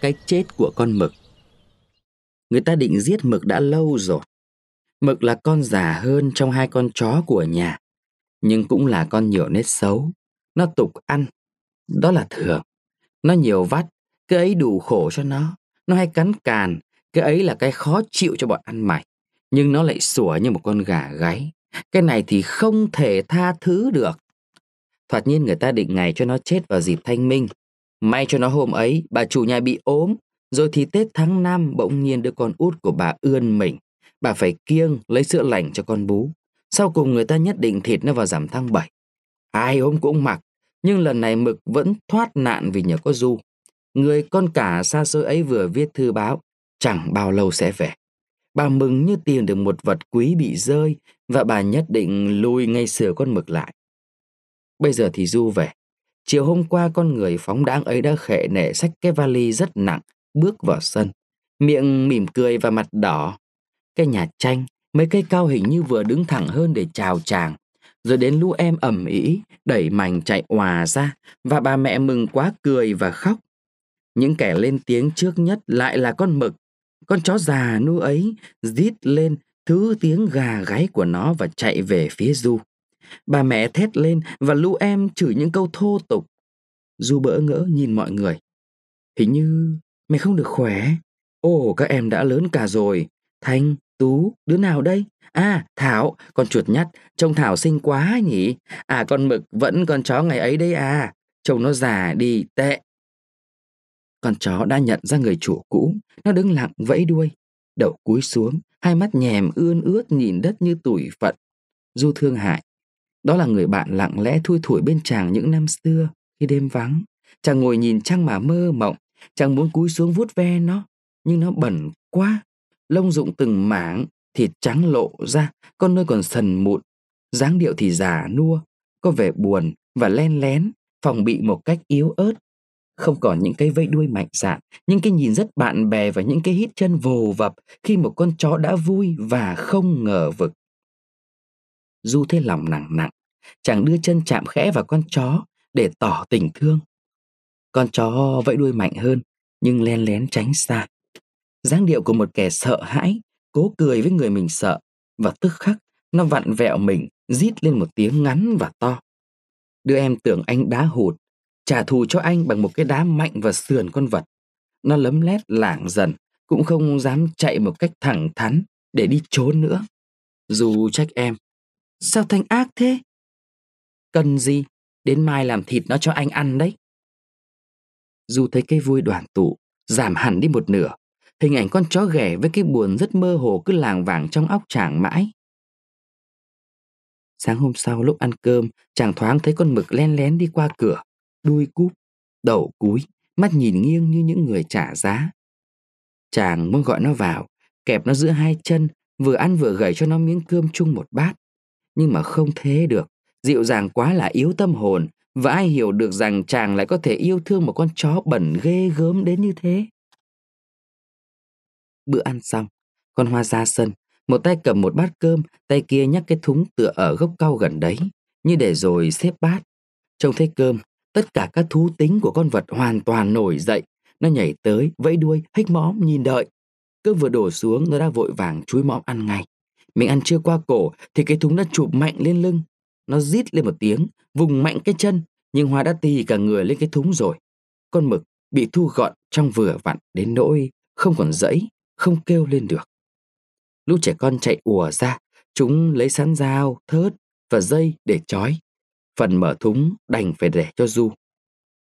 cái chết của con mực. Người ta định giết mực đã lâu rồi. Mực là con già hơn trong hai con chó của nhà, nhưng cũng là con nhiều nết xấu. Nó tục ăn, đó là thường. Nó nhiều vắt, cái ấy đủ khổ cho nó. Nó hay cắn càn, cái ấy là cái khó chịu cho bọn ăn mày. Nhưng nó lại sủa như một con gà gáy. Cái này thì không thể tha thứ được. Thoạt nhiên người ta định ngày cho nó chết vào dịp thanh minh. May cho nó hôm ấy, bà chủ nhà bị ốm. Rồi thì Tết tháng năm bỗng nhiên đứa con út của bà ươn mình. Bà phải kiêng lấy sữa lành cho con bú. Sau cùng người ta nhất định thịt nó vào giảm tháng 7. Ai ốm cũng mặc, nhưng lần này Mực vẫn thoát nạn vì nhờ có Du. Người con cả xa xôi ấy vừa viết thư báo, chẳng bao lâu sẽ về. Bà mừng như tìm được một vật quý bị rơi và bà nhất định lui ngay sửa con Mực lại. Bây giờ thì Du về. Chiều hôm qua con người phóng đáng ấy đã khệ nể xách cái vali rất nặng, bước vào sân. Miệng mỉm cười và mặt đỏ. Cái nhà tranh, mấy cây cao hình như vừa đứng thẳng hơn để chào chàng. Rồi đến lũ em ẩm ý, đẩy mảnh chạy òa ra, và bà mẹ mừng quá cười và khóc. Những kẻ lên tiếng trước nhất lại là con mực. Con chó già nu ấy rít lên thứ tiếng gà gáy của nó và chạy về phía Du. Bà mẹ thét lên và Lưu em chửi những câu thô tục. Du bỡ ngỡ nhìn mọi người. Hình như mày không được khỏe. Ồ, các em đã lớn cả rồi. Thanh, Tú, đứa nào đây? À, Thảo, con chuột nhắt, trông Thảo xinh quá nhỉ? À, con mực vẫn con chó ngày ấy đấy à. Trông nó già đi, tệ. Con chó đã nhận ra người chủ cũ, nó đứng lặng vẫy đuôi, đầu cúi xuống, hai mắt nhèm ươn ướt nhìn đất như tủi phận. Du thương hại. Đó là người bạn lặng lẽ thui thủi bên chàng những năm xưa, khi đêm vắng. Chàng ngồi nhìn trăng mà mơ mộng, chàng muốn cúi xuống vuốt ve nó, nhưng nó bẩn quá. Lông rụng từng mảng, thịt trắng lộ ra, con nơi còn sần mụn. dáng điệu thì già nua, có vẻ buồn và len lén, phòng bị một cách yếu ớt. Không còn những cái vây đuôi mạnh dạn, những cái nhìn rất bạn bè và những cái hít chân vồ vập khi một con chó đã vui và không ngờ vực. Du thế lòng nặng nặng, chàng đưa chân chạm khẽ vào con chó để tỏ tình thương. Con chó vẫy đuôi mạnh hơn, nhưng len lén tránh xa. dáng điệu của một kẻ sợ hãi, cố cười với người mình sợ, và tức khắc nó vặn vẹo mình, rít lên một tiếng ngắn và to. Đứa em tưởng anh đá hụt, trả thù cho anh bằng một cái đá mạnh và sườn con vật. Nó lấm lét lảng dần, cũng không dám chạy một cách thẳng thắn để đi trốn nữa. Dù trách em, sao Thanh ác thế? Cần gì, đến mai làm thịt nó cho anh ăn đấy. Dù thấy cái vui đoàn tụ, giảm hẳn đi một nửa, hình ảnh con chó ghẻ với cái buồn rất mơ hồ cứ làng vàng trong óc chàng mãi. Sáng hôm sau lúc ăn cơm, chàng thoáng thấy con mực len lén đi qua cửa, đuôi cúp, đầu cúi, mắt nhìn nghiêng như những người trả giá. Chàng muốn gọi nó vào, kẹp nó giữa hai chân, vừa ăn vừa gầy cho nó miếng cơm chung một bát. Nhưng mà không thế được, dịu dàng quá là yếu tâm hồn, và ai hiểu được rằng chàng lại có thể yêu thương một con chó bẩn ghê gớm đến như thế. Bữa ăn xong, con Hoa ra sân, một tay cầm một bát cơm, tay kia nhắc cái thúng tựa ở gốc cau gần đấy, như để rồi xếp bát. Trông thấy cơm, tất cả các thú tính của con vật hoàn toàn nổi dậy. Nó nhảy tới, vẫy đuôi, hích móm, nhìn đợi. Cơm vừa đổ xuống, nó đã vội vàng chúi móm ăn ngay. Mình ăn chưa qua cổ, thì cái thúng đã chụp mạnh lên lưng. Nó rít lên một tiếng, vùng mạnh cái chân, nhưng Hoa đã tì cả người lên cái thúng rồi. Con mực bị thu gọn trong vừa vặn đến nỗi không còn dẫy, không kêu lên được. Lũ trẻ con chạy ùa ra, chúng lấy sẵn dao, thớt và dây để trói. Phần mở thúng đành phải để cho Du.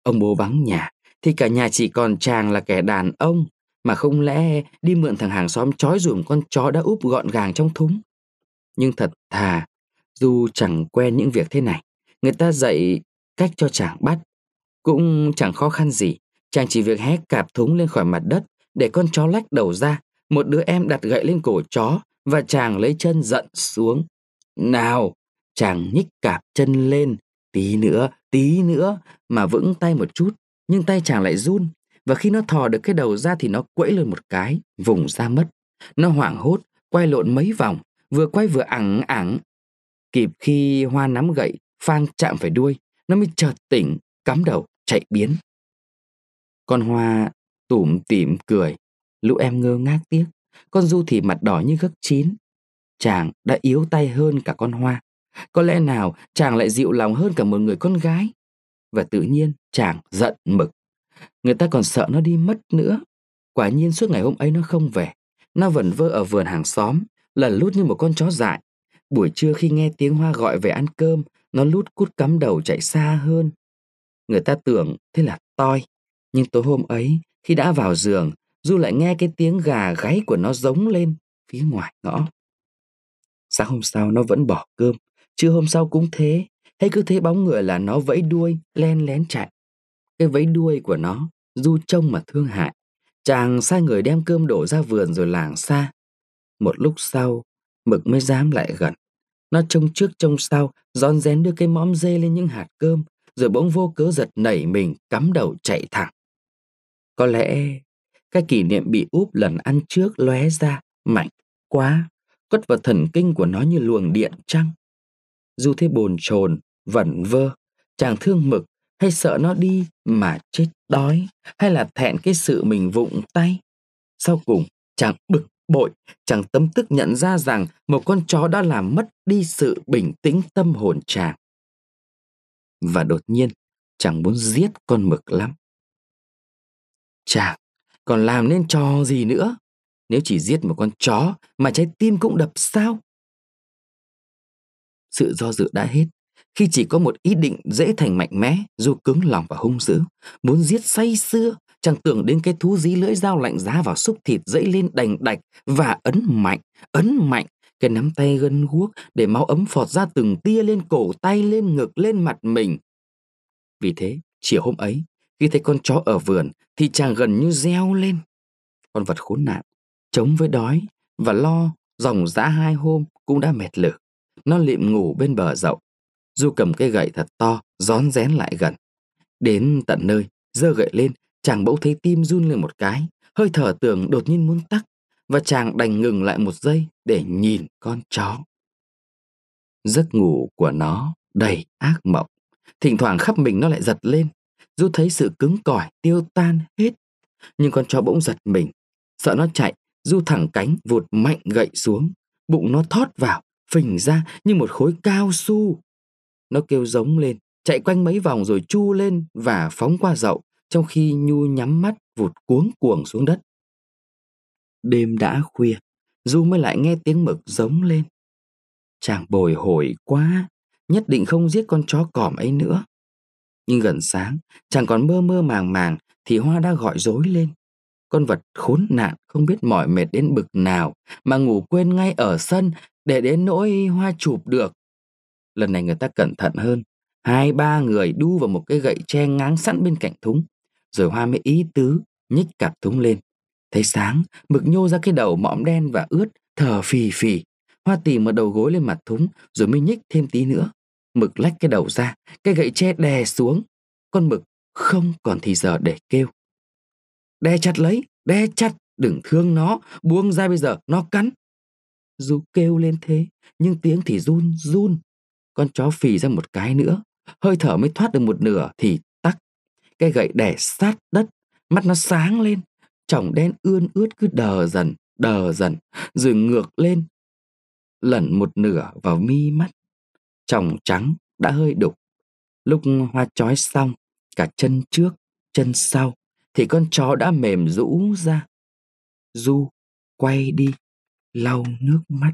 Ông bố vắng nhà, thì cả nhà chỉ còn chàng là kẻ đàn ông, mà không lẽ đi mượn thằng hàng xóm trói dùm con chó đã úp gọn gàng trong thúng. Nhưng thật thà, Du chẳng quen những việc thế này. Người ta dạy cách cho chàng bắt. Cũng chẳng khó khăn gì, chàng chỉ việc hé cạp thúng lên khỏi mặt đất để con chó lách đầu ra một đứa em đặt gậy lên cổ chó và chàng lấy chân giận xuống. Nào, chàng nhích cạp chân lên, tí nữa, tí nữa, mà vững tay một chút, nhưng tay chàng lại run, và khi nó thò được cái đầu ra thì nó quẫy lên một cái, vùng ra mất. Nó hoảng hốt, quay lộn mấy vòng, vừa quay vừa ẳng ẳng. Kịp khi hoa nắm gậy, phang chạm phải đuôi, nó mới chợt tỉnh, cắm đầu, chạy biến. Con hoa tủm tỉm cười. Lũ em ngơ ngác tiếc, con Du thì mặt đỏ như gấc chín. Chàng đã yếu tay hơn cả con Hoa. Có lẽ nào chàng lại dịu lòng hơn cả một người con gái. Và tự nhiên chàng giận mực. Người ta còn sợ nó đi mất nữa. Quả nhiên suốt ngày hôm ấy nó không về. Nó vẩn vơ ở vườn hàng xóm, lẩn lút như một con chó dại. Buổi trưa khi nghe tiếng Hoa gọi về ăn cơm, nó lút cút cắm đầu chạy xa hơn. Người ta tưởng thế là toi. Nhưng tối hôm ấy, khi đã vào giường, Du lại nghe cái tiếng gà gáy của nó giống lên phía ngoài ngõ. Sáng hôm sau nó vẫn bỏ cơm, trưa hôm sau cũng thế, hay cứ thế bóng người là nó vẫy đuôi, len lén chạy. Cái vẫy đuôi của nó, Du trông mà thương hại. Chàng sai người đem cơm đổ ra vườn rồi làng xa. Một lúc sau, Mực mới dám lại gần. Nó trông trước trông sau, rón rén đưa cái mõm dê lên những hạt cơm, rồi bỗng vô cớ giật nảy mình cắm đầu chạy thẳng. Có lẽ cái kỷ niệm bị úp lần ăn trước lóe ra mạnh quá, quất vào thần kinh của nó như luồng điện trăng. Dù thế bồn chồn, vẩn vơ, chàng thương mực hay sợ nó đi mà chết đói hay là thẹn cái sự mình vụng tay. Sau cùng, chàng bực bội, chàng tâm tức nhận ra rằng một con chó đã làm mất đi sự bình tĩnh tâm hồn chàng. Và đột nhiên, chàng muốn giết con mực lắm. Chàng còn làm nên trò gì nữa? Nếu chỉ giết một con chó mà trái tim cũng đập sao? Sự do dự đã hết, khi chỉ có một ý định dễ thành mạnh mẽ, dù cứng lòng và hung dữ, muốn giết say xưa, chàng tưởng đến cái thú dí lưỡi dao lạnh giá vào xúc thịt dẫy lên đành đạch và ấn mạnh, ấn mạnh, cái nắm tay gân guốc để máu ấm phọt ra từng tia lên cổ tay, lên ngực, lên mặt mình. Vì thế, chiều hôm ấy, khi thấy con chó ở vườn thì chàng gần như reo lên. Con vật khốn nạn, chống với đói và lo dòng dã hai hôm cũng đã mệt lử. Nó liệm ngủ bên bờ rậu. Du cầm cái gậy thật to, rón rén lại gần. Đến tận nơi, giơ gậy lên, chàng bỗng thấy tim run lên một cái, hơi thở tưởng đột nhiên muốn tắt và chàng đành ngừng lại một giây để nhìn con chó. Giấc ngủ của nó đầy ác mộng, thỉnh thoảng khắp mình nó lại giật lên, Du thấy sự cứng cỏi tiêu tan hết. Nhưng con chó bỗng giật mình. Sợ nó chạy, Du thẳng cánh vụt mạnh gậy xuống. Bụng nó thót vào, phình ra như một khối cao su. Nó kêu giống lên, chạy quanh mấy vòng rồi chu lên và phóng qua dậu, trong khi Nhu nhắm mắt vụt cuống cuồng xuống đất. Đêm đã khuya, Du mới lại nghe tiếng mực giống lên. Chàng bồi hồi quá, nhất định không giết con chó còm ấy nữa. Nhưng gần sáng, chàng còn mơ mơ màng màng thì Hoa đã gọi dối lên. Con vật khốn nạn không biết mỏi mệt đến bực nào mà ngủ quên ngay ở sân để đến nỗi Hoa chụp được. Lần này người ta cẩn thận hơn. Hai ba người đu vào một cái gậy tre ngáng sẵn bên cạnh thúng. Rồi Hoa mới ý tứ, nhích cặp thúng lên. Thấy sáng, mực nhô ra cái đầu mõm đen và ướt, thở phì phì. Hoa tì một đầu gối lên mặt thúng rồi mới nhích thêm tí nữa. Mực lách cái đầu ra, cái gậy tre đè xuống. Con mực không còn thì giờ để kêu. Đè chặt lấy, đè chặt, đừng thương nó, buông ra bây giờ, nó cắn. Dù kêu lên thế, nhưng tiếng thì run run. Con chó phì ra một cái nữa, hơi thở mới thoát được một nửa thì. Cái gậy đè sát đất, mắt nó sáng lên, trỏng đen ươn ướt cứ đờ dần, đờ dần, rồi ngược lên, lẩn một nửa vào mi mắt tròng trắng đã hơi đục. Lúc hoa chói xong, cả chân trước, chân sau, thì con chó đã mềm rũ ra. Du quay đi, lau nước mắt.